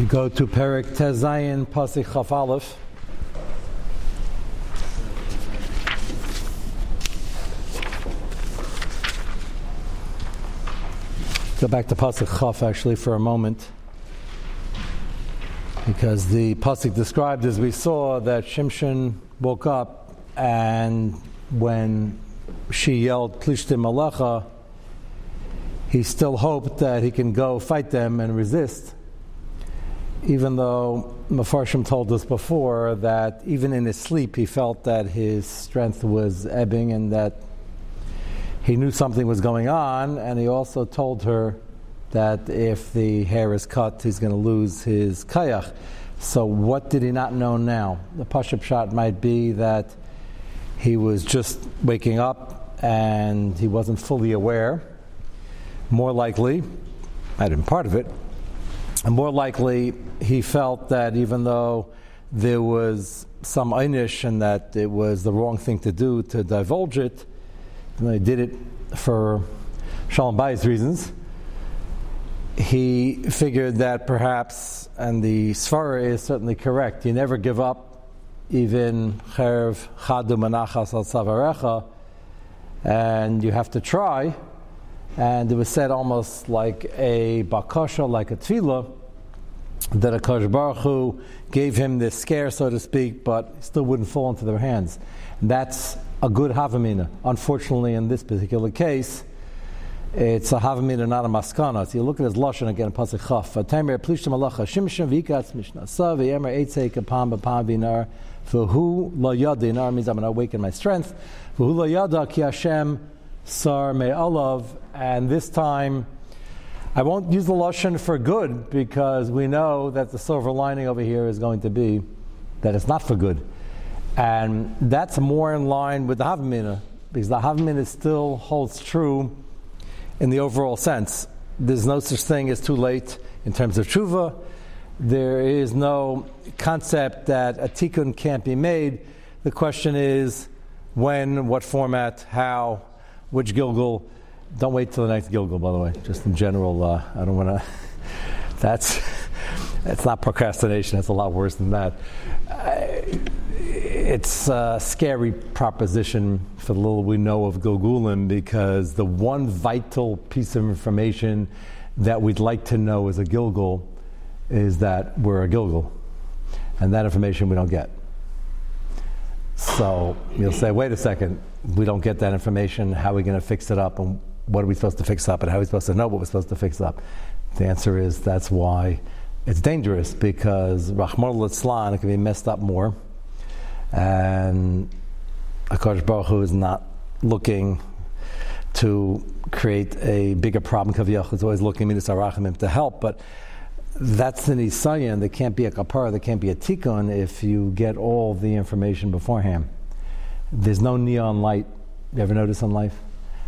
You go to Perik Tezayin Pasik Chaf. Go back to Pasik Chaf actually for a moment. Because the Pasik described as we saw that Shimshon woke up and when she yelled Plishtim Alecha, he still hoped that he can go fight them and resist. Even though Mefarshim told us before that even in his sleep he felt that his strength was ebbing and that he knew something was going on, and he also told her that if the hair is cut, he's going to lose his kayach. So, what did he not know now? The Pashup shot might be that he was just waking up and he wasn't fully aware. More likely, I didn't part of it, and more likely he felt that even though there was some einish and that it was the wrong thing to do to divulge it, and they did it for Shalom Bayis reasons, he figured that perhaps, and the Svara is certainly correct, you never give up even Cherv Chadu Manachas al Savarecha, and you have to try. And it was said almost like a bakasha, like a tefillah, that a Baruch Hu gave him this scare, so to speak, but still wouldn't fall into their hands. And that's a good havamina. Unfortunately, in this particular case, it's a havamina, not a maskana. So you look at his lashon again, pasuk chaf. Tamer plishtem alacha shimshon vikatz mishnasa v'yemer eitzei kapam b'pam v'inar v'hu lo yada. Inar means I'm going to awaken my strength. V'hu lo yada ki Hashem sar me alav. And this time, I won't use the lashon for good because we know that the silver lining over here is going to be that it's not for good. And that's more in line with the Havamina, because the Havamina still holds true in the overall sense. There's no such thing as too late in terms of tshuva. There is no concept that a tikkun can't be made. The question is when, what format, how, which Gilgal. Don't wait till the next Gilgal, by the way. Just in general, uh, I don't want to. That's it's not procrastination. It's a lot worse than that. I, it's a scary proposition for the little we know of Gilgulim because the one vital piece of information that we'd like to know as a Gilgal is that we're a Gilgal. And that information we don't get. So you'll say, wait a second, we don't get that information. How are we going to fix it up? And what are we supposed to fix up? And how are we supposed to know what we're supposed to fix up? The answer is that's why it's dangerous because Rahman al can be messed up more and Akash Baruch Hu is not looking to create a bigger problem. Kaviyach is always looking Midas Arachimim to help, but that's the Nisayan. There can't be a kapara, there can't be a tikkun if you get all the information beforehand. There's no neon light. You ever notice in life?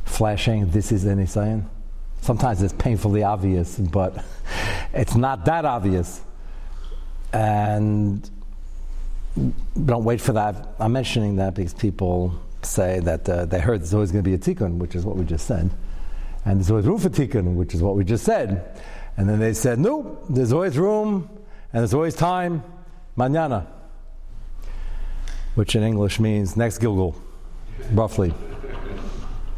Flashing, this is any sign. Sometimes it's painfully obvious, but it's not that obvious. And don't wait for that. I'm mentioning that because people say that uh, they heard there's always going to be a tikkun, which is what we just said, and there's always room for tikkun, which is what we just said, and then they said, nope, there's always room and there's always time, mañana, which in English means next Gilgal, roughly.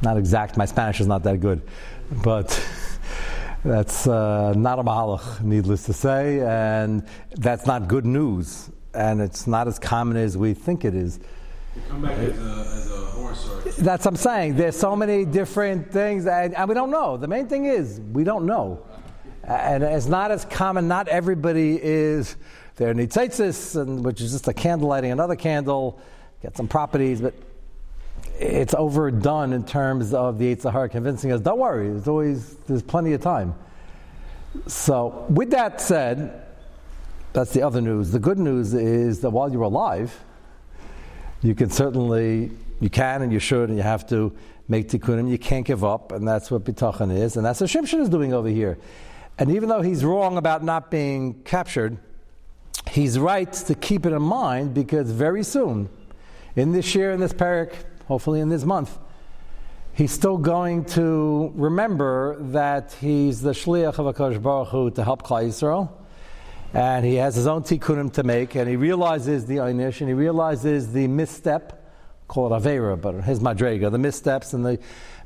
Not exact. My Spanish is not that good, but. That's uh, not a mahalach, needless to say, and that's not good news and it's not as common as we think it is. come back as a, as a horse or That's what I'm saying. There's so many different things, and, and we don't know. The main thing is we don't know. And it's not as common. Not everybody is there. Nitzitzis, and which is just a candle lighting another candle, get some properties, but it's overdone in terms of the Eitzahar convincing us. Don't worry, there's always there's plenty of time. So, with that said, that's the other news. The good news is that while you're alive, you can certainly, you can and you should and you have to make tikkunim. You can't give up, and that's what bitachon is, and that's what Shimshon is doing over here. And even though he's wrong about not being captured, he's right to keep it in mind because very soon, in this year, in this parak, hopefully in this month, he's still going to remember that he's the shliach of Akash Baruch Hu to help Klal Yisrael and he has his own tikkunim to make, and he realizes the einish, and he realizes the misstep, called avera, but his madrega, the missteps and the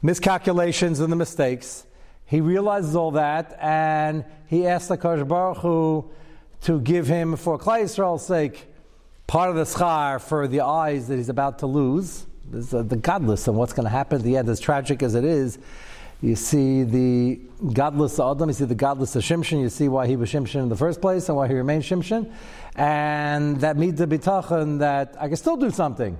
miscalculations and the mistakes. He realizes all that, and he asks the Baruch Hu to give him, for Klal Yisrael's sake, part of the schar for the eyes that he's about to lose. This, uh, the godless and what's going to happen at the end, as tragic as it is. You see the godless Adam, you see the godless of Shimshon, you see why he was Shimshon in the first place and why he remained Shimshon. And that means the that I can still do something.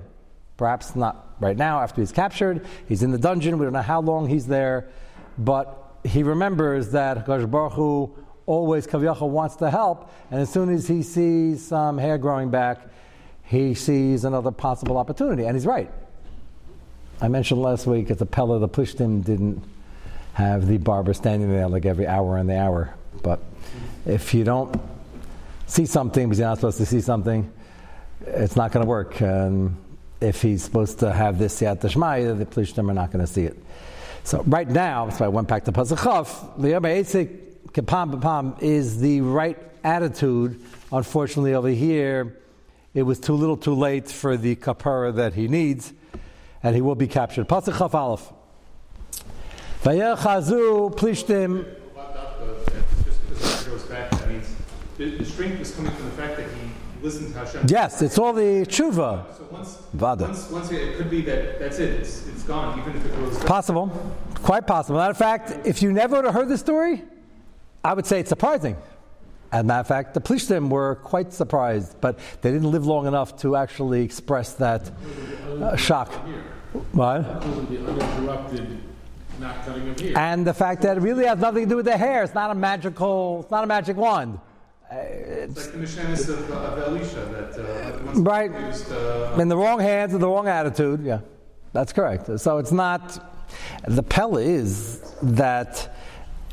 Perhaps not right now after he's captured. He's in the dungeon, we don't know how long he's there. But he remembers that Hakadosh Baruch Hu always Kavyacha wants to help, and as soon as he sees some hair growing back, he sees another possible opportunity, and he's right. I mentioned last week that the Pella, the Plishtim didn't have the barber standing there like every hour and the hour. But if you don't see something because you're not supposed to see something, it's not going to work. And if he's supposed to have this Siyat Shmaya, the Plishtim are not going to see it. So right now, so I went back to Pasachav, the Esik Kepam Pam is the right attitude. Unfortunately, over here, it was too little too late for the kapara that he needs, and he will be captured. Pasachav Aleph. Vayechazu Plishtim. The, strength was coming from the fact that he listened to Hashem. Yes, it's all the tshuva. So once, Vada. once, once it could be that that's it. It's, it's gone, even if it goes back. Possible, quite possible. Matter of fact, if you never would have heard the story, I would say it's surprising. As a matter of fact, the Plishtim were quite surprised, but they didn't live long enough to actually express that uh, shock. What? The uninterrupted not cutting of hair. And the fact that it really has nothing to do with the hair. It's not a magical. It's not a magic wand. It's like the Mishanis of, uh, of Elisha that uh, once Right. used, uh, in the wrong hands with the wrong attitude. Yeah, that's correct. So it's not. The pella is that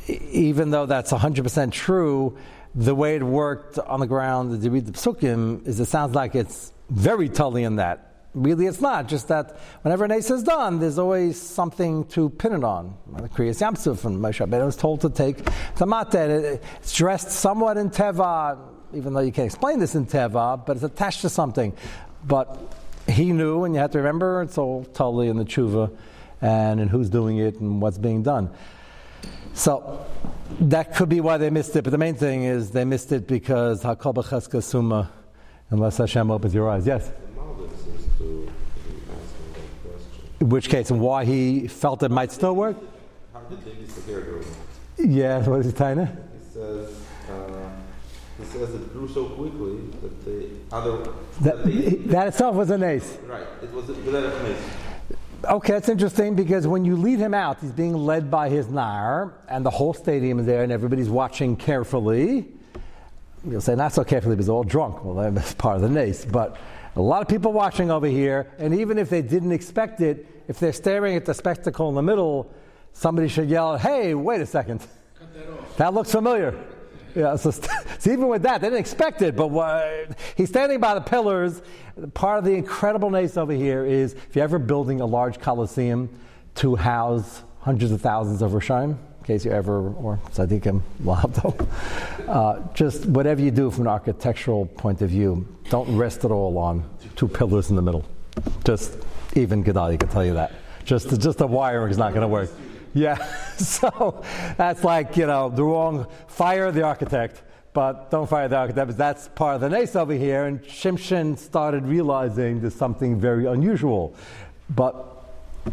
even though that's 100% true, the way it worked on the ground, you read the psukim, is it sounds like it's very tully in that. Really, it's not. Just that whenever an ace is done, there's always something to pin it on. The Kriyas Yamsuf and Moshe Rabbeinu was told to take the matet. It's dressed somewhat in teva, even though you can't explain this in teva, but it's attached to something. But he knew, and you have to remember, it's all totally in the tshuva and in who's doing it and what's being done. So that could be why they missed it, but the main thing is they missed it because Hakol B'cheska Summa, unless Hashem opens your eyes. Yes? Malvin seems to be asking that question. In which case, and why he felt it might still work? How did they miss the hair growing? Yeah, what is it, Taina? He says, uh, he says it grew so quickly that the other, That, they, that itself was an ace. right, it was a place. Okay, that's interesting because when you lead him out, he's being led by his nair, and the whole stadium is there, and everybody's watching carefully. You'll say not so carefully because they're all drunk. Well, that's part of the nace. But a lot of people watching over here, and even if they didn't expect it, if they're staring at the spectacle in the middle, somebody should yell, "Hey, wait a second! That looks familiar." Yeah, so, so even with that, they didn't expect it. But what, he's standing by the pillars. Part of the incredible nace over here is if you're ever building a large coliseum to house hundreds of thousands of Rishayim, in case you ever, or tzaddikim, uh, just whatever you do from an architectural point of view, don't rest it all on two pillars in the middle. Just even Gedalia can tell you that. Just just the wiring is not going to work. Yeah, so that's like you know the wrong. Fire the architect, but don't fire the architect. Because that's part of the nace over here. And Shimshon started realizing there's something very unusual, but.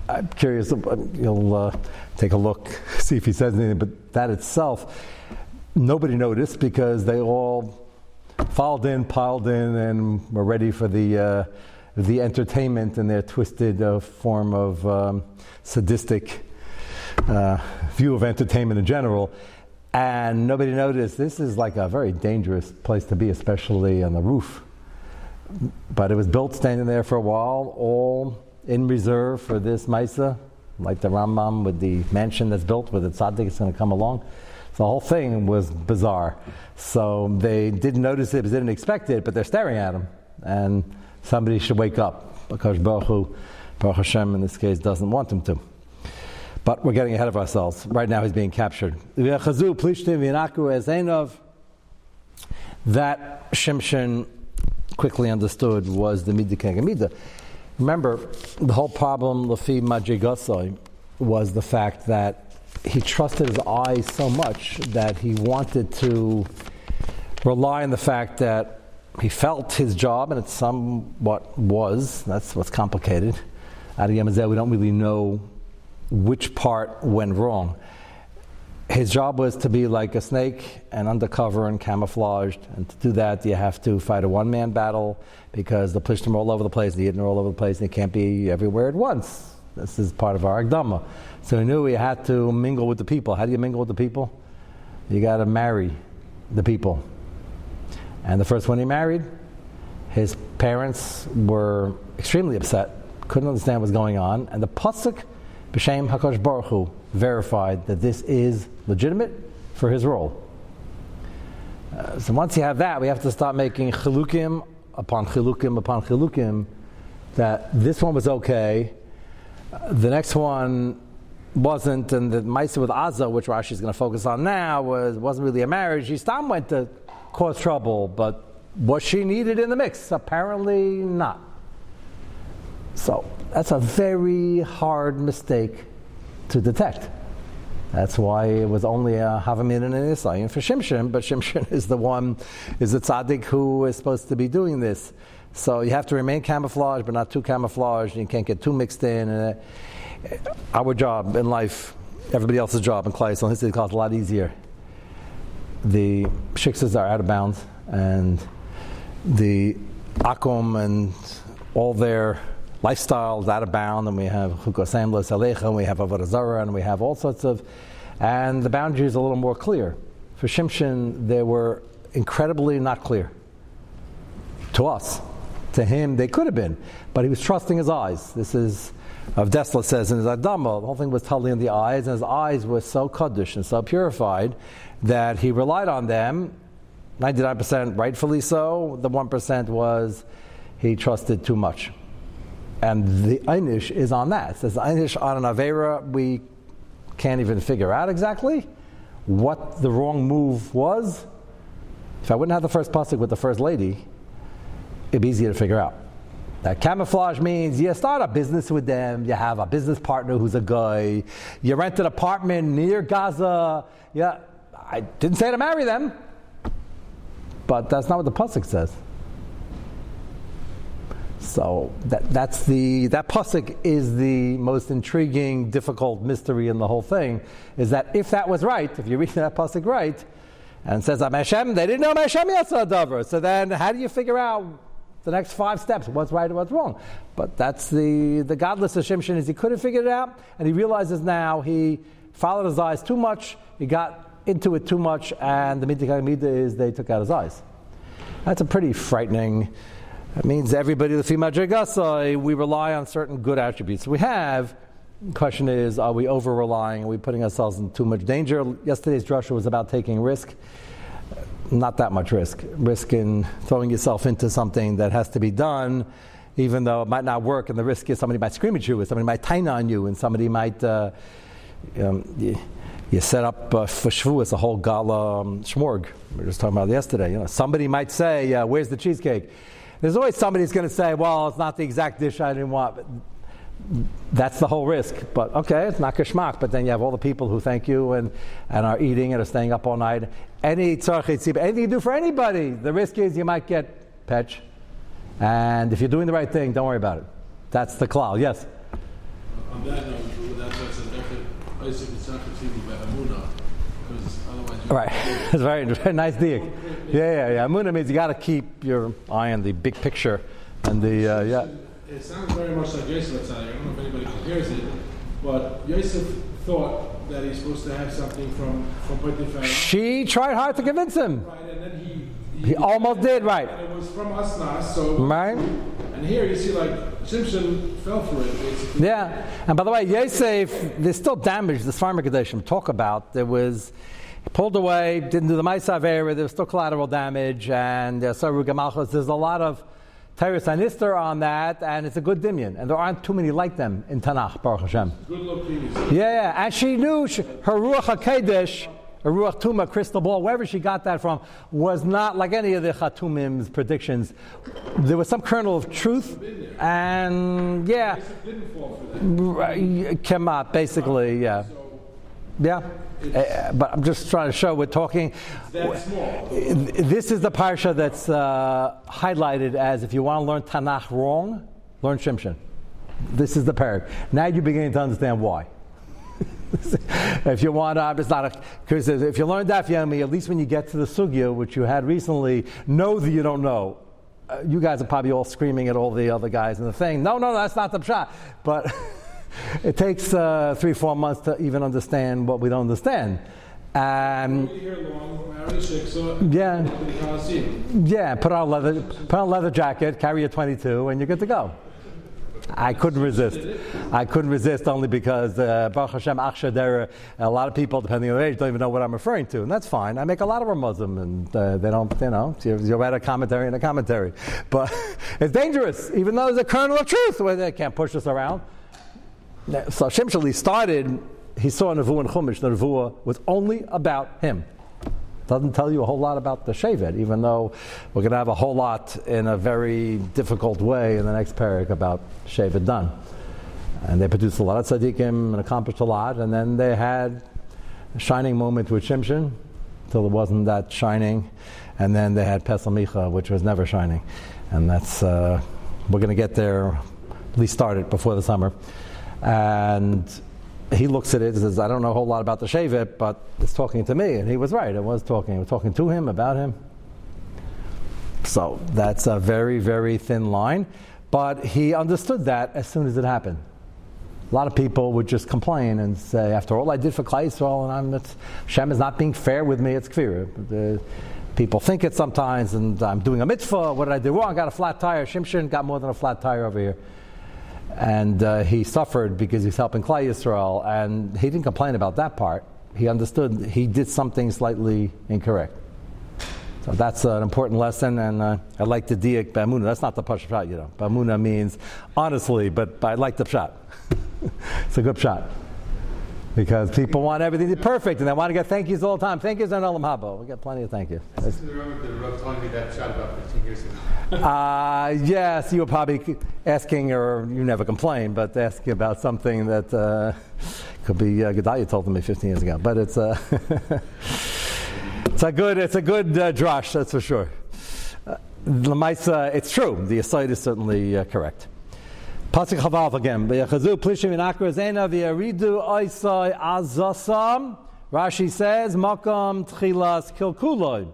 I'm curious. uh, You'll uh, take a look, see if he says anything. But that itself, nobody noticed because they all filed in, piled in, and were ready for the uh, the entertainment in their twisted uh, form of um, sadistic uh, view of entertainment in general. And nobody noticed. This is like a very dangerous place to be, especially on the roof. But it was built standing there for a while, all in reserve for this Misa, like the Rambam with the mansion that's built with the tzaddik is going to come along. The whole thing was bizarre. So they didn't notice it, they didn't expect it, but they're staring at him. And somebody should wake up because Baruch, Hu, Baruch Hashem in this case doesn't want him to. But we're getting ahead of ourselves. Right now he's being captured. that Shimshon quickly understood was the Midah Kegamidah. Remember, the whole problem, Lafi Majigasai, was the fact that he trusted his eyes so much that he wanted to rely on the fact that he felt his job, and it somewhat was. That's what's complicated. Out we don't really know which part went wrong. His job was to be like a snake and undercover and camouflaged. And to do that, you have to fight a one man battle because the Plishtim are all over the place, the Yidden are all over the place, and they can't be everywhere at once. This is part of our Agdama. So he knew he had to mingle with the people. How do you mingle with the people? You got to marry the people. And the first one he married, his parents were extremely upset, couldn't understand what's going on, and the pasuk, B'Shem Hakadosh Baruch Hu, verified that this is legitimate for his role. Uh, so once you have that, we have to start making chilukim upon chilukim upon chilukim. That this one was okay, uh, the next one wasn't, and the Maisa with Azza, which Rashi is going to focus on now, was wasn't really a marriage. He still went to cause trouble, but was she needed in the mix? Apparently not. So that's a very hard mistake to detect. That's why it was only a Havamin and an Isayin for Shimshon, but Shimshon is the one, is the tzaddik who is supposed to be doing this. So you have to remain camouflaged, but not too camouflaged. You can't get too mixed in. And uh, our job in life, everybody else's job in Klai, so his is a lot easier the shiksas are out of bounds, and the akum and all their lifestyle is out of bounds, and we have chukosem alecha, and we have avodah zarah, and we have all sorts of, and the boundaries are a little more clear. For Shimshon, they were incredibly not clear to us. To him, they could have been, but he was trusting his eyes. This is of Dessler says in his Adama, the whole thing was totally in the eyes, and his eyes were so kaddish and so purified that he relied on them. 99% rightfully so. The 1% was he trusted too much. And the Einish is on that. It says Einish on an Avera, we can't even figure out exactly what the wrong move was. If I wouldn't have the first pasuk with the first lady, it'd be easier to figure out. That camouflage means you start a business with them, you have a business partner who's a guy, you rent an apartment near Gaza. Yeah, I didn't say to marry them, but that's not what the pasuk says. So that, that's the that pasuk is the most intriguing, difficult mystery in the whole thing. Is that if that was right, if you read that pasuk right, and says I'm Hashem, they didn't know I'm Hashem Davar. So then, how do you figure out the next five steps, what's right and what's wrong. But that's the, the godless Shimshon is he couldn't figure it out, and he realizes now he followed his eyes too much, he got into it too much, and the midah is they took out his eyes. That's a pretty frightening. It means everybody, the female Jagasai, we rely on certain good attributes we have. Question is, are we over relying? Are we putting ourselves in too much danger? Yesterday's drasha was about taking risk not that much risk. Risk in throwing yourself into something that has to be done, even though it might not work, and the risk is somebody might scream at you, and somebody might taina on you, and somebody might. Uh, um, you, you, set up uh, for Shavuos a whole gala um, shmorg. We were just talking about yesterday. You know, somebody might say, uh, "Where's the cheesecake?" There's always somebody who's going to say, "Well, it's not the exact dish I didn't want." But that's the whole risk. But okay, it's not kashmak. But then you have all the people who thank you and, and are eating and are staying up all night. Any tzarchit anything you do for anybody, the risk is you might get petch. And if you're doing the right thing, don't worry about it. That's the cloud. Yes. On that note, that's what's an effort. Isaac is not Amuna, because otherwise. Right. That's very, very nice diak. Yeah, yeah, yeah. Amuna means you got to keep your eye on the big picture and the uh, yeah. It sounds very much like Yosef I don't know if anybody hears it, but Yosef thought that he's supposed to have something from from Potiphar. She tried hard to convince him. Right, and then he he, he almost did right. It was from Asnas, so right. And here you see like Shimshon fell for it basically. Yeah, and by the way, Yosef, there's still damage. The Farmer Kadeshim talk about there was. Pulled away, didn't do the Maisav area, there was still collateral damage, and uh, so there's a lot of Tyrus Anister on that, and it's a good dimion. And there aren't too many like them in Tanakh, Baruch Hashem. Good looking. Yeah, yeah. And she knew she, her Ruach HaKadosh a Ruach Tuma crystal ball, wherever she got that from, was not like any of the Chatumim's predictions. There was some kernel of truth, and yeah, Didn't fall for that. right, came out basically, yeah. Yeah, Uh, but I'm just trying to show we're talking. This is the parsha that's uh, highlighted as if you want to learn Tanakh wrong, learn Shimshon. This is the parak. Now you're beginning to understand why. if you want to, it's not a, because if you learn Daf Yomi, at least when you get to the sugya, which you had recently, know that you don't know. Uh, you guys are probably all screaming at all the other guys in the thing. No, no, that's not the shot. But it takes uh, three, four months to even understand what we don't understand. Um, We hear long, married shiksa. Yeah. in the Coliseum. yeah, put on a leather, put on a leather jacket, carry a 22, and you're good to go. I couldn't resist. I couldn't resist only because uh, Baruch Hashem Achshadera, a lot of people, depending on their age, don't even know what I'm referring to, and that's fine. I make a lot of them Muslim, and uh, they don't, you know, you, you write a commentary and a commentary. But it's dangerous, even though there's a kernel of truth where they can't push us around. Now, So Shimshali started, he saw Nevuah in Chumash, the Nevuah was only about him. Doesn't tell you a whole lot about the Shevet, even though we're going to have a whole lot in a very difficult way in the next parak about Shevet Dan. And they produced a lot of tzaddikim and accomplished a lot, and then they had a shining moment with Shimshon, till it wasn't that shining, and then they had Pesel Micha, which was never shining. And that's, uh, we're going to get there, at least start it before the summer. And he looks at it and says, I don't know a whole lot about the Shevet, but it's talking to me. And he was right, it was talking. It was talking to him, about him. So that's a very, very thin line. But he understood that as soon as it happened. A lot of people would just complain and say, after all I did for Klal Yisrael, and I'm, it's, Shem is not being fair with me, it's. The, people think it sometimes, and I'm doing a mitzvah, what did I do wrong? I got a flat tire. Shimshon got more than a flat tire over here. And uh, he suffered because he's helping Klal Yisrael, and he didn't complain about that part. He understood he did something slightly incorrect. So that's an important lesson, and uh, I like the diak bamuna. That's not the pash shot, you know. Bamuna means honestly, but I like the shot. it's a good shot because people want everything to be perfect, and they want to get thank yous all the time. Thank yous on olam haba. We got plenty of thank yous. I remember the Rav telling me that shot about 15 years ago. Uh, yes, you were probably asking, or you never complain, but asking about something that uh, could be uh, Gedalia told me 15 years ago. But it's uh, it's a good it's a good uh, drush, that's for sure. Uh, Lamaisa, it's true. The aside is certainly uh, correct. Pasuk Chavav again. V'yachazu plishim in Akra Zena v'yaridu oisai azasam. Rashi says makam tchilas kilkuloi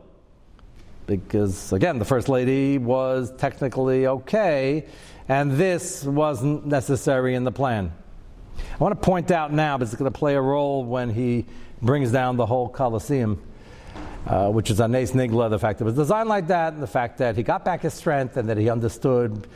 because again the first lady was technically okay and this wasn't necessary in the plan i want to point out now because it's going to play a role when he brings down the whole colosseum uh, which is a Nes Nigla, the fact that it was designed like that, and the fact that he got back his strength and that he understood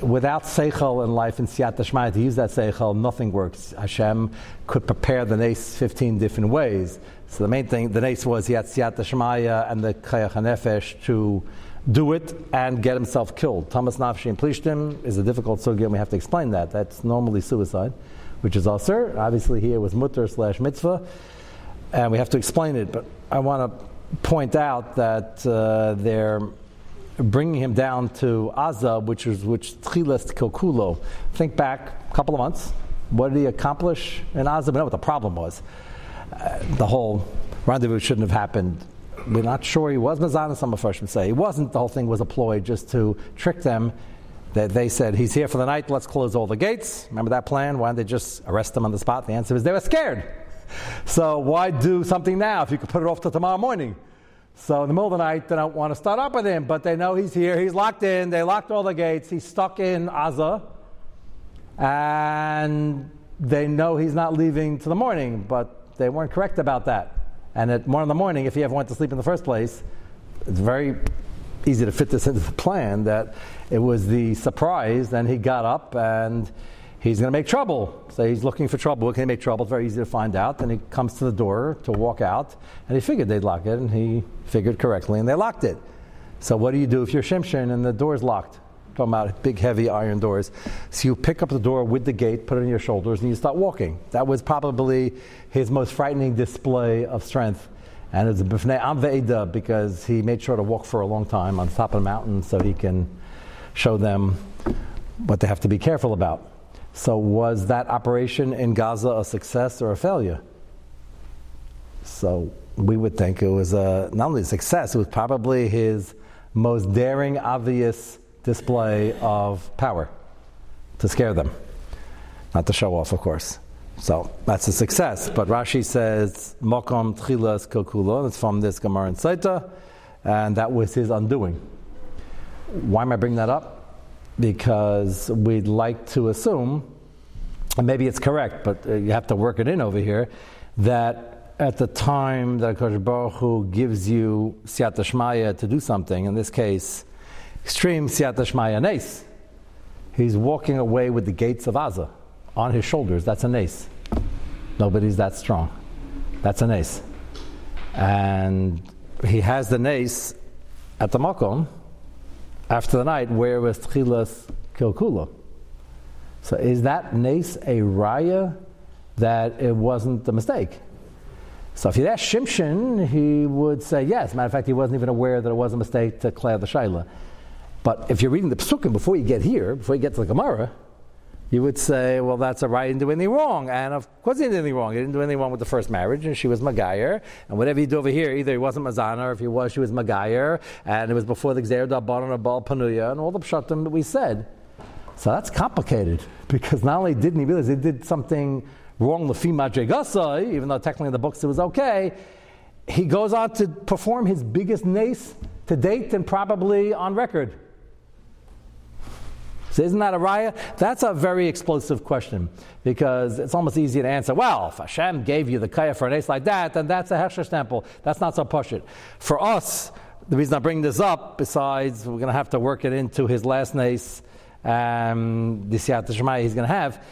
without Seichel in life in Siyat Shmaya, to use that Seichel, nothing works. Hashem could prepare the Nes 15 different ways. So the main thing, the Nes was he had Siyat Shmaya and the Kayach HaNefesh to do it and get himself killed. Thomas Nafshi and Plishtim is a difficult sugya, and we have to explain that. That's normally suicide, which is Asr. Obviously, here was Mutter slash Mitzvah and we have to explain it. But I want to point out that uh, they're bringing him down to Aza, which is which Tchilas Kilkulo. Think back a couple of months. What did he accomplish in Aza? We know what the problem was. Uh, the whole rendezvous shouldn't have happened. We're not sure he was Mazana. Some of us say he wasn't. The whole thing was a ploy just to trick them. That they said he's here for the night. Let's close all the gates. Remember that plan? Why didn't they just arrest him on the spot? The answer is they were scared. So why do something now if you could put it off till tomorrow morning? So in the middle of the night, they don't want to start up with him, but they know he's here. He's locked in. They locked all the gates. He's stuck in Aza, and they know he's not leaving to the morning. But they weren't correct about that. And at one in the morning, if he ever went to sleep in the first place, it's very easy to fit this into the plan that it was the surprise. Then he got up and he's going to make trouble. So he's looking for trouble. Can he make trouble? It's very easy to find out. Then he comes to the door to walk out, and he figured they'd lock it, and he figured correctly, and they locked it. So what do you do if you're Shimshon and the door's locked? Talking about big, heavy iron doors. So you pick up the door with the gate, put it on your shoulders, and you start walking. That was probably his most frightening display of strength And it's a b'fnei am ve'eda because he made sure to walk for a long time on top of the mountain so he can show them what they have to be careful about. So, was that operation in Gaza a success or a failure? So, we would think it was a, not only a success, it was probably his most daring, obvious display of power to scare them. Not to show off, of course. So that's a success. But Rashi says, Mokom Tchilas Kokula, it's from this Gemara in Saita, and that was his undoing. Why am I bringing that up? Because we'd like to assume, and maybe it's correct, but uh, you have to work it in over here, that at the time that Akash Baruch Hu gives you Siyata Shmaya to do something, in this case, extreme Siyata Shmaya Nes, he's walking away with the gates of Aza on his shoulders. That's an ace. Nobody's that strong. That's an ace. And he has the nace at the Makom after the night where was Tchilas Kilkula. So is that nace a raya that it wasn't a mistake? So if you ask Shimshon, he would say yes. Matter of fact, he wasn't even aware that it was a mistake to clear the Shaila. But if you're reading the Psukim before you get here, before you get to the Gemara, you would say, well, that's a right, he didn't do anything wrong. And of course he didn't do anything wrong. He didn't do anything wrong with the first marriage, and she was Magayer. And whatever he did over here, either he wasn't Mazana, or if he was, she was Magayer. And it was before the Gzer Dabban and Baal Panuya, and all the pshatim that we said. So that's complicated, because not only didn't he realize he did something wrong, Lafima Jegasai, even though technically in the books it was okay, he goes on to perform his biggest nace to date and probably on record. So isn't that a raya? That's a very explosive question because it's almost easy to answer. Well, if Hashem gave you the kaya for an ace like that, then that's a hechsher temple. That's not so push it. For us, the reason I bring this up, besides we're going to have to work it into his last nace, um, the Siyat he's going to have.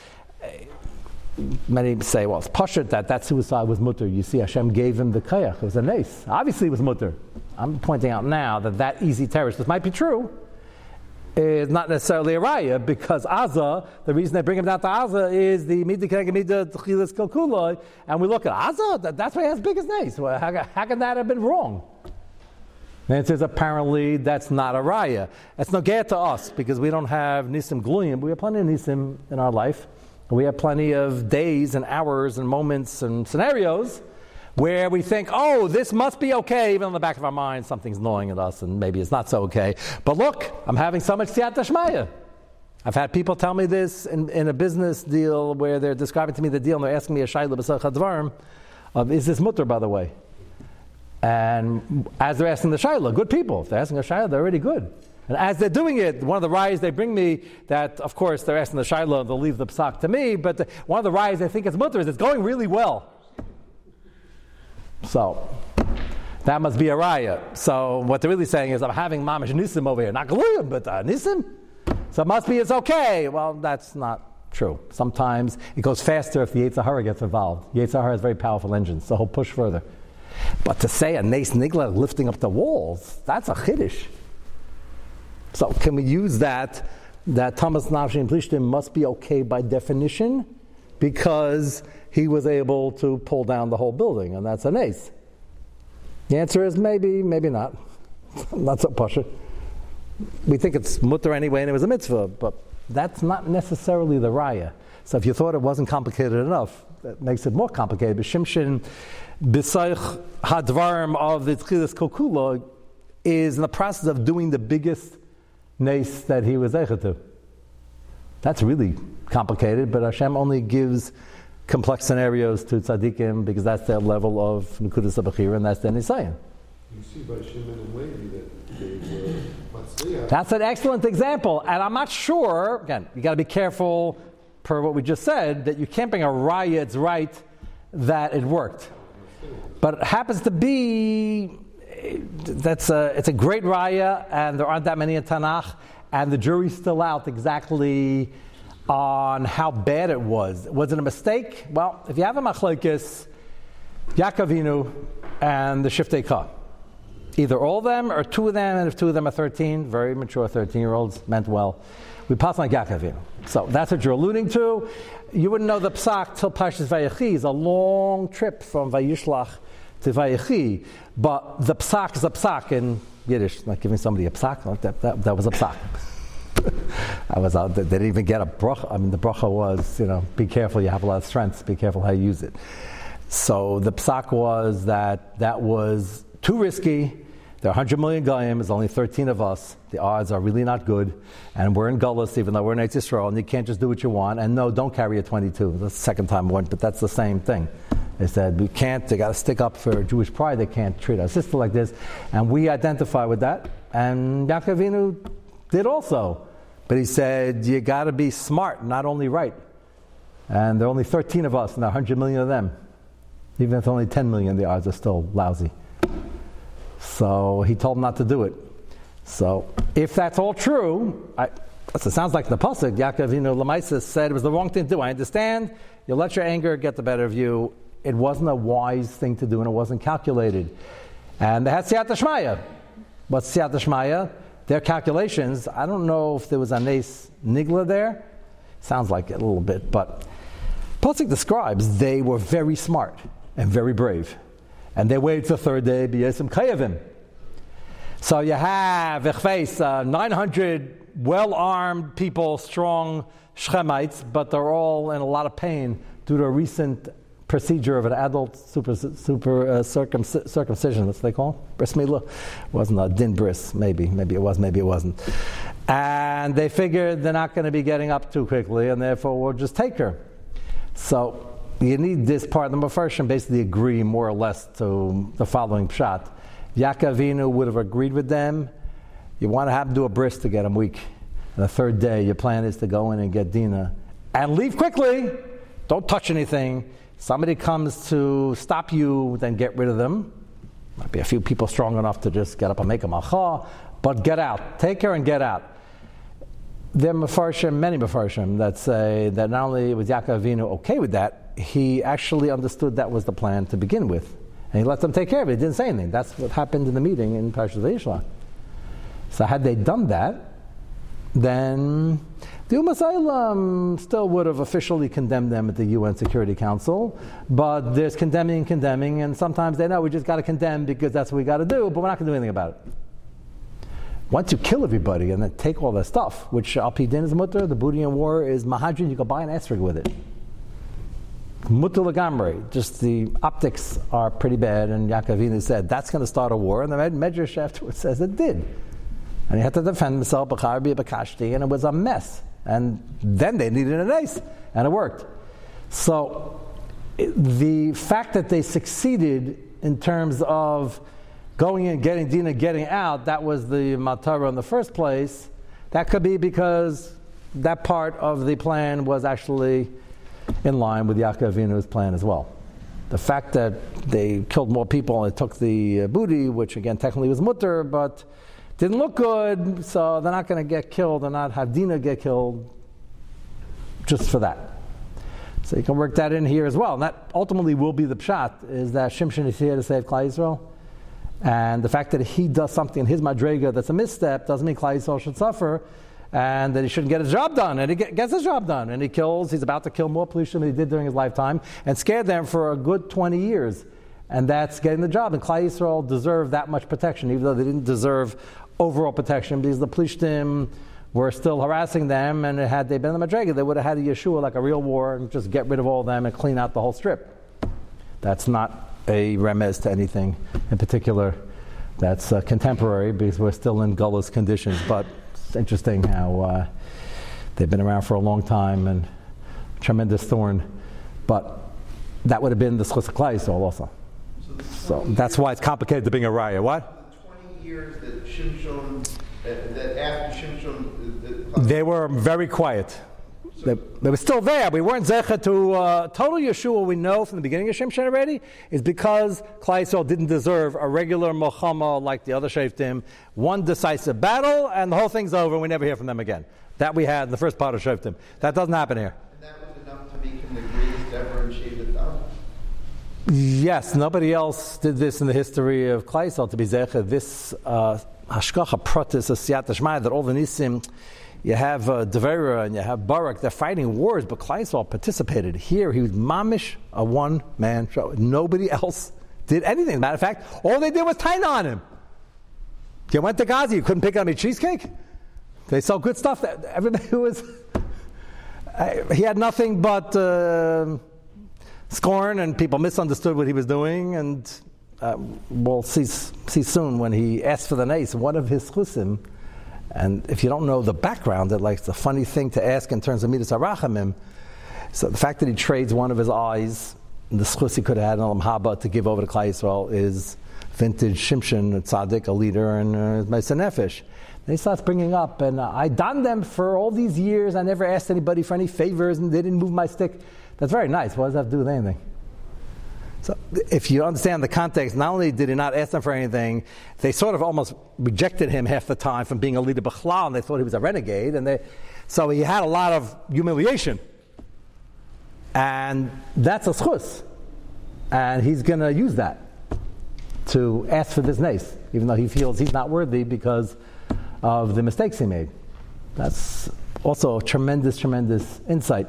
Many say, well, it's pashut that that suicide was mutter. You see, Hashem gave him the kayach. It was a nace. Obviously, it was mutter. I'm pointing out now that that easy terrorist, this might be true, is not necessarily a raya because Aza, the reason they bring him down to Aza is the Midah Midah Tchilas Kalkuloi, and we look at Aza, that, that's why he has biggest names. Well, how, how can that have been wrong? And it says apparently that's not a raya. That's no get to us because we don't have nisim gluyim, but we have plenty of nisim in our life. We have plenty of days and hours and moments and scenarios where we think, oh, this must be okay, even in the back of our mind, something's gnawing at us, and maybe it's not so okay. But look, I'm having so much siyata shmaya. I've had people tell me this in, in, a business deal where they're describing to me the deal and they're asking me a shayla b'sach of is this mutter, by the way? And as they're asking the shayla, good people, if they're asking a shayla, they're already good. And as they're doing it, one of the rayas they bring me, that of course they're asking the shayla, they'll leave the psak to me, but the, one of the rayas they think it's mutter is it's going really well. So that must be a riot. So what they're really saying is, I'm having mamish nisim over here, not galuyim, but uh, nisim. So it must be it's okay. Well, that's not true. Sometimes it goes faster if the Yetzirah gets involved. Yetzirah has very powerful engines, so he'll push further. But to say a nace nigla lifting up the walls, that's a chiddush. So can we use that? That Thomas Nafshi and Plishtim must be okay by definition because he was able to pull down the whole building, and that's an ace. The answer is maybe, maybe not. not so pasha. We think it's mutter anyway, and it was a mitzvah, but that's not necessarily the raya. So if you thought it wasn't complicated enough, that makes it more complicated. But Shimshin B'saych Hadvarim of the Tchilas Kokula is in the process of doing the biggest nace that he was able to. That's really complicated, but Hashem only gives complex scenarios to tzaddikim because that's their level of nekudas abachir and that's their nisayan. You see by Shimon and Levi that they were That's an excellent example, and I'm not sure. Again, you got to be careful, per what we just said, that you can't bring a raya. It's right that it worked, but it happens to be that's a it's a great raya, and there aren't that many in Tanakh, and the jury's still out exactly on how bad it was. Was it a mistake? Well, if you have a machlokes, Yaakovinu and the Shiftei Ka, either all of them or two of them, and if two of them are 13, very mature 13 year olds, meant well, we pass on Yaakovinu. So that's what you're alluding to. You wouldn't know the psak till Pashas Vayechi is a long trip from Vayishlach Tivayechi. But the psak is a psak in Yiddish. Like giving somebody a psak, that, that, that was a psak. I was out. They didn't even get a bracha. I mean, the bracha was, you know, be careful. You have a lot of strength. Be careful how you use it. So the psak was that that was too risky. There are 100 million goyim. There's only 13 of us. The odds are really not good, and we're in Gullus, even though we're in Eretz Yisrael, and you can't just do what you want. And no, don't carry a 22. That's the second time I went, but that's the same thing. They said we can't. They got to stick up for Jewish pride. They can't treat our sister like this, and we identify with that. And Yaakovinu did also. But he said, you got to be smart, not only right. And there are only 13 of us, and there are 100 million of them. Even if it's only 10 million, the odds are still lousy. So he told them not to do it. So if that's all true, I, it sounds like the pasuk Yaakov Lamaisa said it was the wrong thing to do. I understand. You let your anger get the better of you. It wasn't a wise thing to do, and it wasn't calculated. And they had Siyat Shmaya. What's Siyat Shmaya? Their calculations, I don't know if there was a Nes Nigla there. Sounds like it a little bit, but Pasuk describes they were very smart and very brave. And they waited the third day, B'yesim Kayavim. So you have, uh, 900 well armed people, strong Shechemites, but they're all in a lot of pain due to a recent procedure of an adult super, super uh, circumcision, that's what they call it. Bris milah. Wasn't a din bris, maybe. Maybe it was, maybe it wasn't. And they figured they're not going to be getting up too quickly, and therefore we'll just take her. So you need this part. Of the Mepharshim basically agree more or less to the following pshat. Yaakovinu would have agreed with them. You want to have to do a bris to get him weak. The third day, your plan is to go in and get Dina and leave quickly. Don't touch anything somebody comes to stop you, then get rid of them. Might be a few people strong enough to just get up and make a macha, but get out. Take care and get out. There are mafarshim, many mafarshim, that say that not only was Yaakov Avinu okay with that, he actually understood that was the plan to begin with. And he let them take care of it. He didn't say anything. That's what happened in the meeting in Parashat Vayishlach. So had they done that, then the Umm still would have officially condemned them at the UN Security Council, but there's condemning and condemning, and sometimes they know we just got to condemn because that's what we got to do, but we're not going to do anything about it. Once you kill everybody and then take all their stuff, which Alpi Din is mutter, the booty in war is mahadrin, you can buy an esrog with it. Mutter just the optics are pretty bad, and Yaakovina said that's going to start a war, and the Medrash afterwards says it did. And he had to defend himself, and it was a mess. And then they needed an ace, and it worked. So the fact that they succeeded in terms of going in, getting Dina, getting out, that was the Matara in the first place. That could be because that part of the plan was actually in line with Yaakov Avinu's plan as well. The fact that they killed more people and took the uh, booty, which again technically was mutter, but didn't look good, so they're not going to get killed and not have Dina get killed just for that. So you can work that in here as well. And that ultimately will be the pshat, is that Shimshon is here to save Klal Yisrael. And the fact that he does something in his madrega that's a misstep doesn't mean Klal Yisrael should suffer and that he shouldn't get his job done. And he gets his job done. And he kills, he's about to kill more pollution than he did during his lifetime and scared them for a good 20 years. And that's getting the job. And Klal Yisrael deserve that much protection, even though they didn't deserve overall protection because the Plishtim were still harassing them, and had they been in the Madrega, they would have had a Yeshua like a real war and just get rid of all of them and clean out the whole strip. That's not a remez to anything in particular. That's uh, contemporary because we're still in gullus conditions, but it's interesting how uh, they've been around for a long time and tremendous thorn. But that would have been the Schus also. So, so that's why it's complicated to bring a raya. What? Years that Shimshon, uh, that after Shimshon, uh, they were very quiet. They, they, were still there. We weren't zecha to uh, total Yeshua. We know from the beginning of Shimshon already is because Klai didn't deserve a regular Mochama like the other Shaftim. One decisive battle, and the whole thing's over, and we never hear from them again. That we had in the first part of Shaftim. That doesn't happen here. And that was enough to make him the greatest ever in Shevet Yes, nobody else did this in the history of Kleisel to be zecher. This uh, hashkacha protis of siyat that all the nisim, you have uh, Devera and you have Barak, they're fighting wars, but Kleisel participated. Here, he was mamish, a one man show. Nobody else did anything. Matter of fact, all they did was tie on him. You went to Gaza, you couldn't pick up any cheesecake. They sell good stuff. Everybody was. He had nothing but uh, scorn, and people misunderstood what he was doing. And uh, we'll see, see soon when he asked for the nace, one of his chusim. And if you don't know the background, that like it's a funny thing to ask in terms of midas arachamim. So the fact that he trades one of his eyes, the schus he could have had in Olam Haba to give over to Klal Yisrael is vintage Shimshon, a tzaddik, a leader, and uh, Mesa Nefesh. Then he starts bringing up, and uh, I done them for all these years. I never asked anybody for any favors, and they didn't move my stick. That's very nice. What does that have to do with anything? So, if you understand the context, not only did he not ask them for anything, they sort of almost rejected him half the time from being a leader b'chlal, and they thought he was a renegade, and they, so he had a lot of humiliation, and that's a schus, and he's going to use that to ask for this nace, even though he feels he's not worthy because of the mistakes he made. That's also a tremendous, tremendous insight.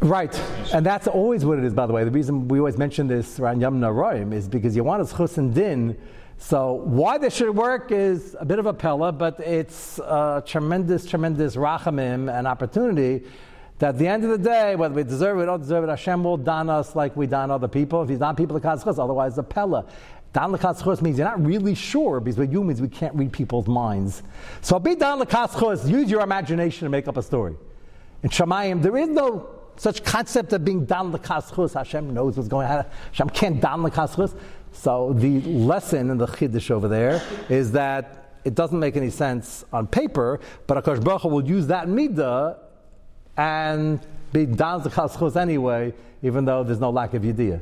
Right, and that's always what it is. By the way, the reason we always mention this around Yom Naroim is because you want and din. So why this should work is a bit of a pella, but it's a tremendous, tremendous rachamim and opportunity. That at the end of the day, whether we deserve it or don't deserve it, Hashem will don us like we don other people. If He's not people, the chus, otherwise a pella. Dan l'katzchos means you're not really sure because we're humans, we can't read people's minds. So be dan l'katzchos, use your imagination to make up a story. In Shemayim, there is no such concept of being dan l'katzchos. Hashem knows what's going on. Hashem can't dan l'katzchos. So the lesson in the chiddush over there is that it doesn't make any sense on paper, but Akash Baruch will use that midah and be down the l'katzchos anyway, even though there's no lack of yediyah.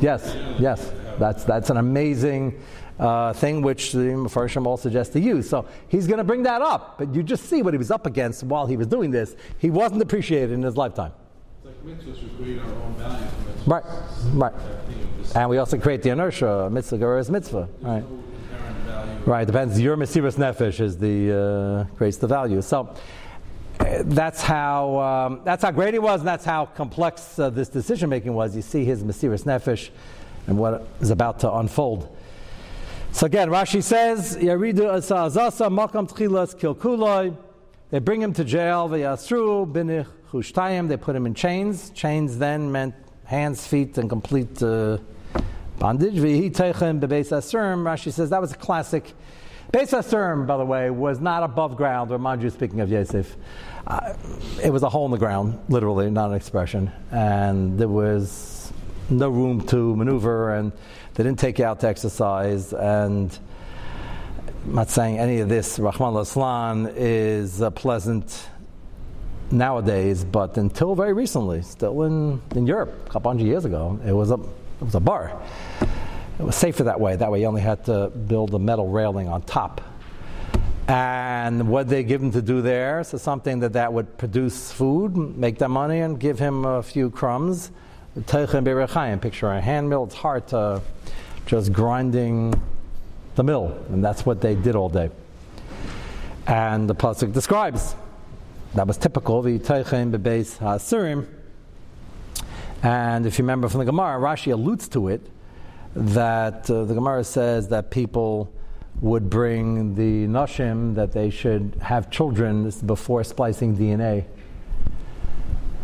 Yes, yes, that's that's an amazing uh, thing which the Mepharshim all suggest to use. So he's going to bring that up, but you just see what he was up against while he was doing this. He wasn't appreciated in his lifetime. It's like mitzvahs, we create our own values. Right, right. That thing of just And we also create the inertia, mitzvah is mitzvah. Right, no inherent value. right. Depends. Your mesiras nefesh is the uh, creates the value. So. uh, That's how um, that's how great he was, and that's how complex uh, this decision making was. You see his Mesiris Nefesh and what is about to unfold. So again, Rashi says, Yaridu Asazasa Makam Tchilas Kilkuloi. They bring him to jail, Vayasru Binich Hushtayim. They put him in chains. Chains then meant hands, feet, and complete uh, bondage. Vihi Teichem Bebeis Asurim. Rashi says that was a classic. Beis Asurim, by the way, was not above ground. Remind you, speaking of Yosef, uh, it was a hole in the ground, literally, not an expression, and there was no room to maneuver, and they didn't take you out to exercise, and I'm not saying any of this, Rahman Aslan, is uh, pleasant nowadays, but until very recently, still in, in Europe, a couple hundred years ago, it was a, it was a bar. It was safer that way. That way you only had to build a metal railing on top. And what they give him to do there, so something that that would produce food, make them money, and give him a few crumbs. Teichem berechayim, picture a hand mill. It's hard to just grinding the mill, and that's what they did all day. And the pasuk describes that was typical. The teichem bebeis hasurim. And if you remember from the Gemara, Rashi alludes to it that uh, the Gemara says that people would bring the nashim that they should have children before splicing DNA,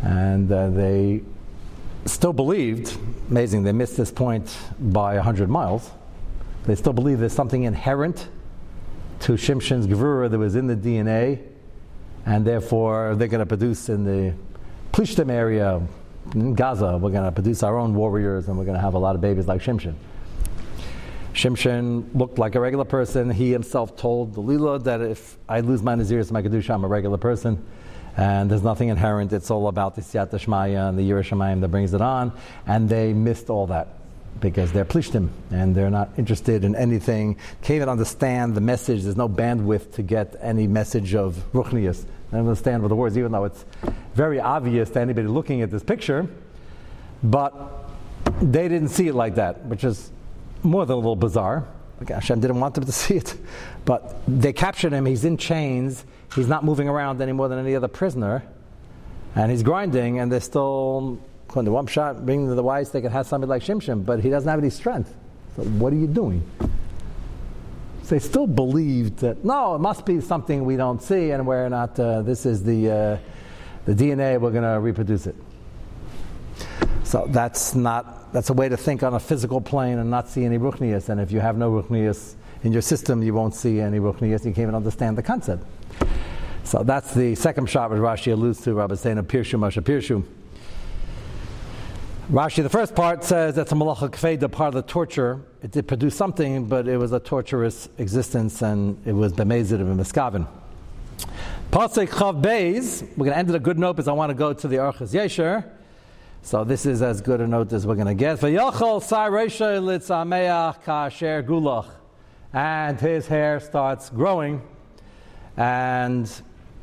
and uh, they still believed. Amazing, they missed this point by hundred miles. They still believe there's something inherent to Shimshon's gevura that was in the DNA, and therefore they're going to produce in the Plishtim area in Gaza. We're going to produce our own warriors, and we're going to have a lot of babies like Shimshon. Shimshon looked like a regular person. He himself told Delilah that if I lose my Naziris, my Kedusha, I'm a regular person. And there's nothing inherent. It's all about the Siyat Shmaya and the Yerushalayim that brings it on. And they missed all that because they're plishtim and they're not interested in anything. Can't even understand the message. There's no bandwidth to get any message of Ruchnius. I don't understand what the words, even though it's very obvious to anybody looking at this picture. But they didn't see it like that, which is more than a little bizarre. Hashem didn't want them to see it. But they captured him. He's in chains. He's not moving around any more than any other prisoner. And he's grinding, and they're still going to one shot, bring the wives, they could have somebody like Shimshon, but he doesn't have any strength. So what are you doing? So they still believed that no, it must be something we don't see, and we're not. Uh, this is the uh, the DNA. We're going to reproduce it. So that's not that's a way to think on a physical plane and not see any ruchnias. And if you have no ruchnias in your system, you won't see any ruchnias. You can't even understand the concept. So that's the second shot which Rashi alludes to. Rabbi saying Pirshu Masha Pirshu. Rashi, the first part says that's a malacha kfeda, part of the torture. It did produce something, but it was a torturous existence, and it was bemezid and miskavin. Pasek chav beis. We're going to end it a good note because I want to go to the Orchos Yosher. So this is as good a note as we're going to get. V'yachol sai reisha litzameach kasher gulach, and his hair starts growing, and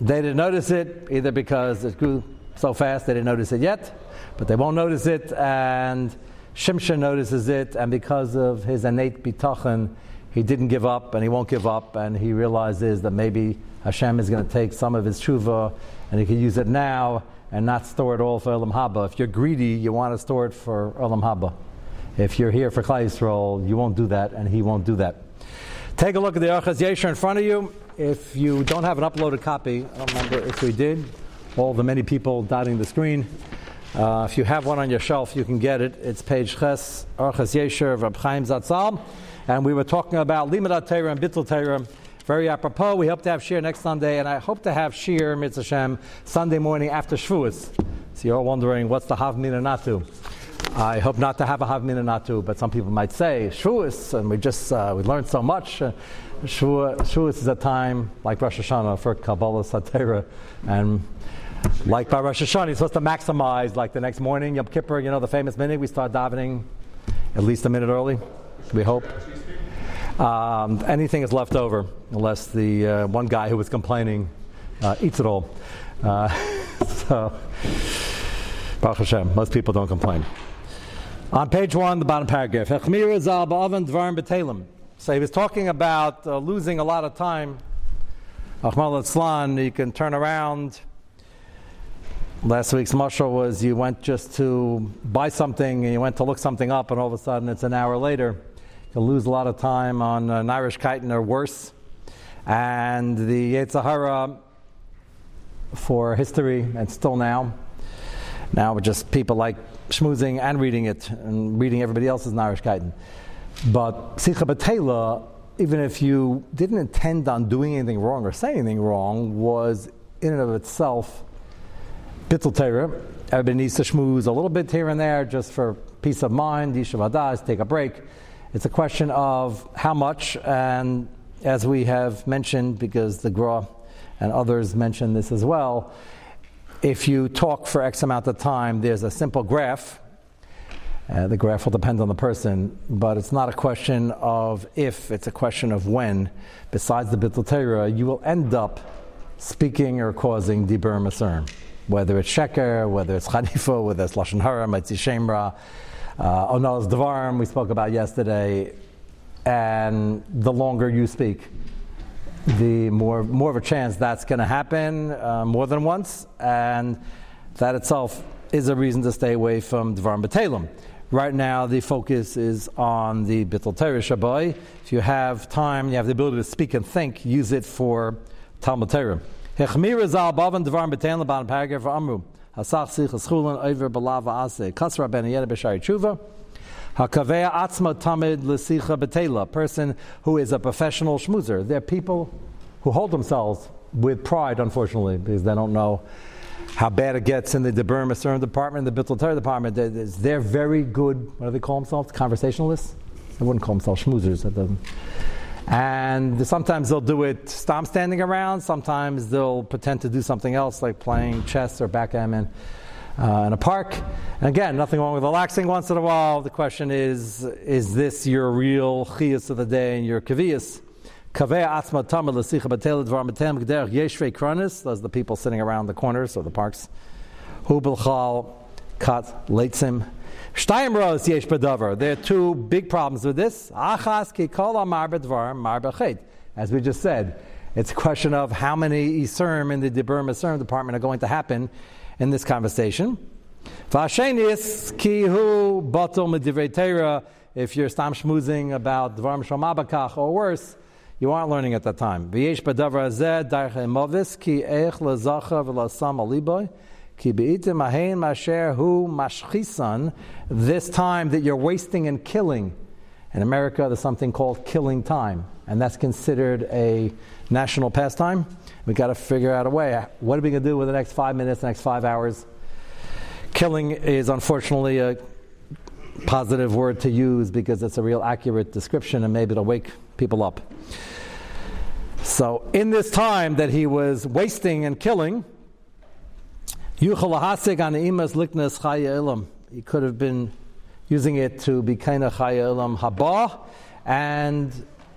they didn't notice it either because it grew so fast they didn't notice it yet but they won't notice it, and Shimshon notices it, and because of his innate bitachon, he didn't give up, and he won't give up, and he realizes that maybe Hashem is going to take some of his tshuva, and he can use it now and not store it all for Olam Haba. If you're greedy, you want to store it for Olam Haba. If you're here for Klal Yisrael, you won't do that, and he won't do that. Take a look at the Orchos Yosher in front of you. If you don't have an uploaded copy, I don't remember if we did, all the many people dotting the screen. Uh, if you have one on your shelf, you can get it. It's page Ches, Orchos Yosher of Reb Chaim Zatzal. And we were talking about Limadat Torah and Bittul Torah. Very apropos. We hope to have Shir next Sunday, and I hope to have Shir, Mitzvah Shem, Sunday morning after Shavuos. So you're all wondering, what's the Havmina Natu? I hope not to have a Havmina Natu, but some people might say, Shavuos, and we just, uh, we learned so much. Uh, Shavuos is a time, like Rosh Hashanah, for Kabbalah Satira, and like by Rosh Hashanah, you're supposed to maximize, like the next morning, Yom Kippur, you know, the famous minute, we start davening at least a minute early, we hope. Um, anything is left over, unless the uh, one guy who was complaining uh, eats it all. Uh, so, Baruch Hashem, most people don't complain. On page one, the bottom paragraph. So he was talking about uh, losing a lot of time. Ahmad you can turn around Last week's mushal was you went just to buy something and you went to look something up, and all of a sudden it's an hour later. You'll lose a lot of time on an Irish chitin or worse. And the Yetzer for history and still now. Now just people like schmoozing and reading it and reading everybody else's Irish chitin. But Sikha Batela, even if you didn't intend on doing anything wrong or saying anything wrong, was in and of itself Bittul Torah. Everybody needs to schmooze a little bit here and there just for peace of mind, Yishuv take a break. It's a question of how much, and as we have mentioned, because the Gra and others mentioned this as well, if you talk for X amount of time, there's a simple graph. Uh, the graph will depend on the person, but it's not a question of if, it's a question of when. Besides the Bittul you will end up speaking or causing Dibur Maserm whether it's sheker, whether it's chanifa, whether it's lashon hara, motzi shem ra, uh, onos dvarim we spoke about yesterday, and the longer you speak, the more more of a chance that's going to happen uh, more than once, and that itself is a reason to stay away from dvarim betelim. Right now, the focus is on the Bittul Torah Shabbai. If you have time, you have the ability to speak and think, use it for Talmud Torah. Hechmir zal bavan devar betan leban paragraph amru. Hasach sich schulin over belava ase. Kasra ben yed b'shari tshuva. Hakavea atzma tamid lesicha betela. Person who is a professional schmoozer. They're people who hold themselves with pride, unfortunately, because they don't know how bad it gets in the Deburim Asurim department, the Bittul Torah department. They're very good, what do they call themselves? Conversationalists? I wouldn't call themselves schmoozers. That doesn't. And sometimes they'll do it stomp standing around, sometimes they'll pretend to do something else like playing chess or backgammon uh, in a park. And again, nothing wrong with relaxing once in a while. The question is is this your real chiyas of the day and your kaviyas? Those are the people sitting around the corners of the parks. Hu bilchal kat leitzim Shtayimros yesh bedavar. There are two big problems with this. Achas ki kol As we just said, it's a question of how many Isurim in the Dibur Isurim department are going to happen in this conversation. Vashenis ki hu medivrei If you're stam schmoozing about dvarim shomabakach or worse, you aren't learning at that time. This time that you're wasting and killing. In America, there's something called killing time, and that's considered a national pastime. We've got to figure out a way. What are we going to do with the next five minutes, the next five hours? Killing is unfortunately a positive word to use because it's a real accurate description and maybe it'll wake people up. So, in this time that he was wasting and killing, he could have been using it to be kind of chaya haba, and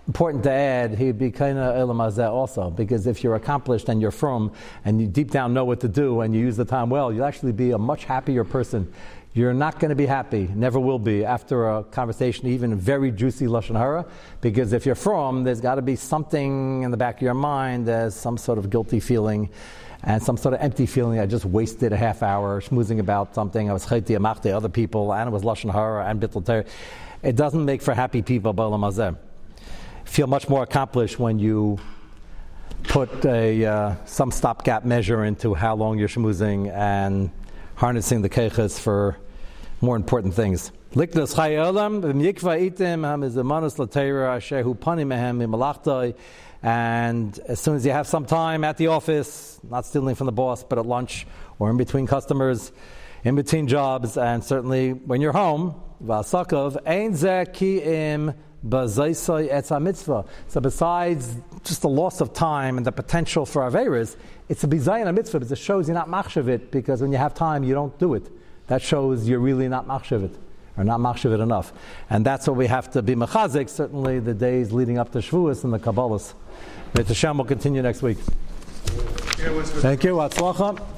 important to add, he'd be kind of ilam also, because if you're accomplished and you're from and you deep down know what to do and you use the time well, you'll actually be a much happier person. You're not going to be happy, never will be, after a conversation, even very juicy lashon hara, because if you're from, there's got to be something in the back of your mind, there's some sort of guilty feeling and some sort of empty feeling. I just wasted a half hour schmoozing about something. I was chayti other people, and it was lashon hara and bittul It doesn't make for happy people, ba'olam hazeh feel much more accomplished when you put a, uh, some stopgap measure into how long you're schmoozing and harnessing the keches for more important things. Liknas chayolam itim ashehu mehem. And as soon as you have some time at the office, not stealing from the boss, but at lunch or in between customers, in between jobs, and certainly when you're home, vasakov ein ki im mitzvah. So besides just the loss of time and the potential for Averas, it's a bizayin mitzvah because it shows you're not machshavit because when you have time you don't do it. That shows you're really not machshavit or not machshavit enough. And that's what we have to be machazik, certainly the days leading up to Shavuos and the Kabbalahs. May Hashem will continue next week. Thank you. Atzlacha.